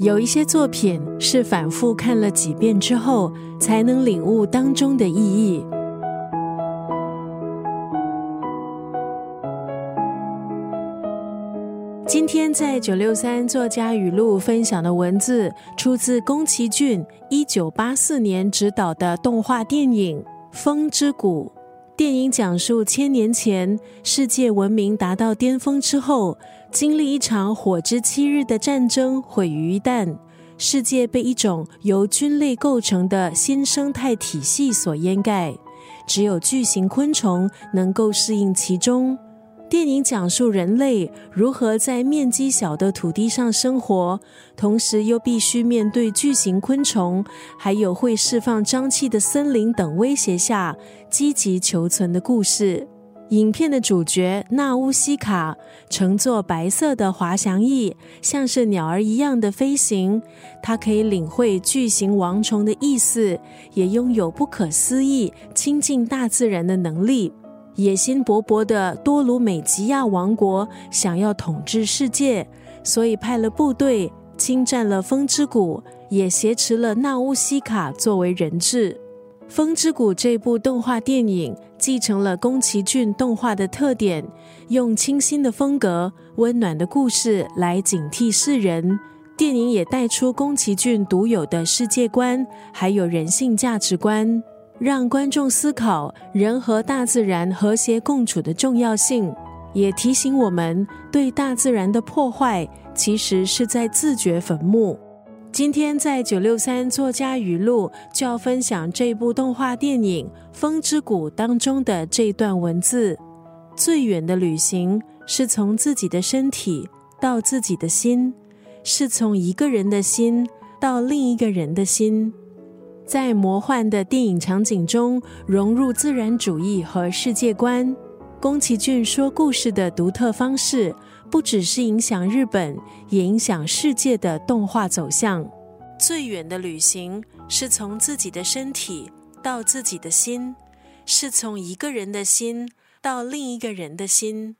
有一些作品是反复看了几遍之后，才能领悟当中的意义。今天在九六三作家语录分享的文字，出自宫崎骏一九八四年执导的动画电影《风之谷》。电影讲述千年前世界文明达到巅峰之后，经历一场火之七日的战争毁于一旦，世界被一种由菌类构成的新生态体系所掩盖，只有巨型昆虫能够适应其中。电影讲述人类如何在面积小的土地上生活，同时又必须面对巨型昆虫，还有会释放瘴气的森林等威胁下，积极求存的故事。影片的主角纳乌西卡乘坐白色的滑翔翼，像是鸟儿一样的飞行。它可以领会巨型王虫的意思，也拥有不可思议亲近大自然的能力。野心勃勃的多鲁美吉亚王国想要统治世界，所以派了部队侵占了风之谷，也挟持了纳乌西卡作为人质。《风之谷》这部动画电影继承了宫崎骏动画的特点，用清新的风格、温暖的故事来警惕世人。电影也带出宫崎骏独有的世界观，还有人性价值观。让观众思考人和大自然和谐共处的重要性，也提醒我们对大自然的破坏其实是在自掘坟墓。今天在九六三作家语录就要分享这部动画电影《风之谷》当中的这段文字：最远的旅行是从自己的身体到自己的心，是从一个人的心到另一个人的心。在魔幻的电影场景中融入自然主义和世界观，宫崎骏说故事的独特方式，不只是影响日本，也影响世界的动画走向。最远的旅行是从自己的身体到自己的心，是从一个人的心到另一个人的心。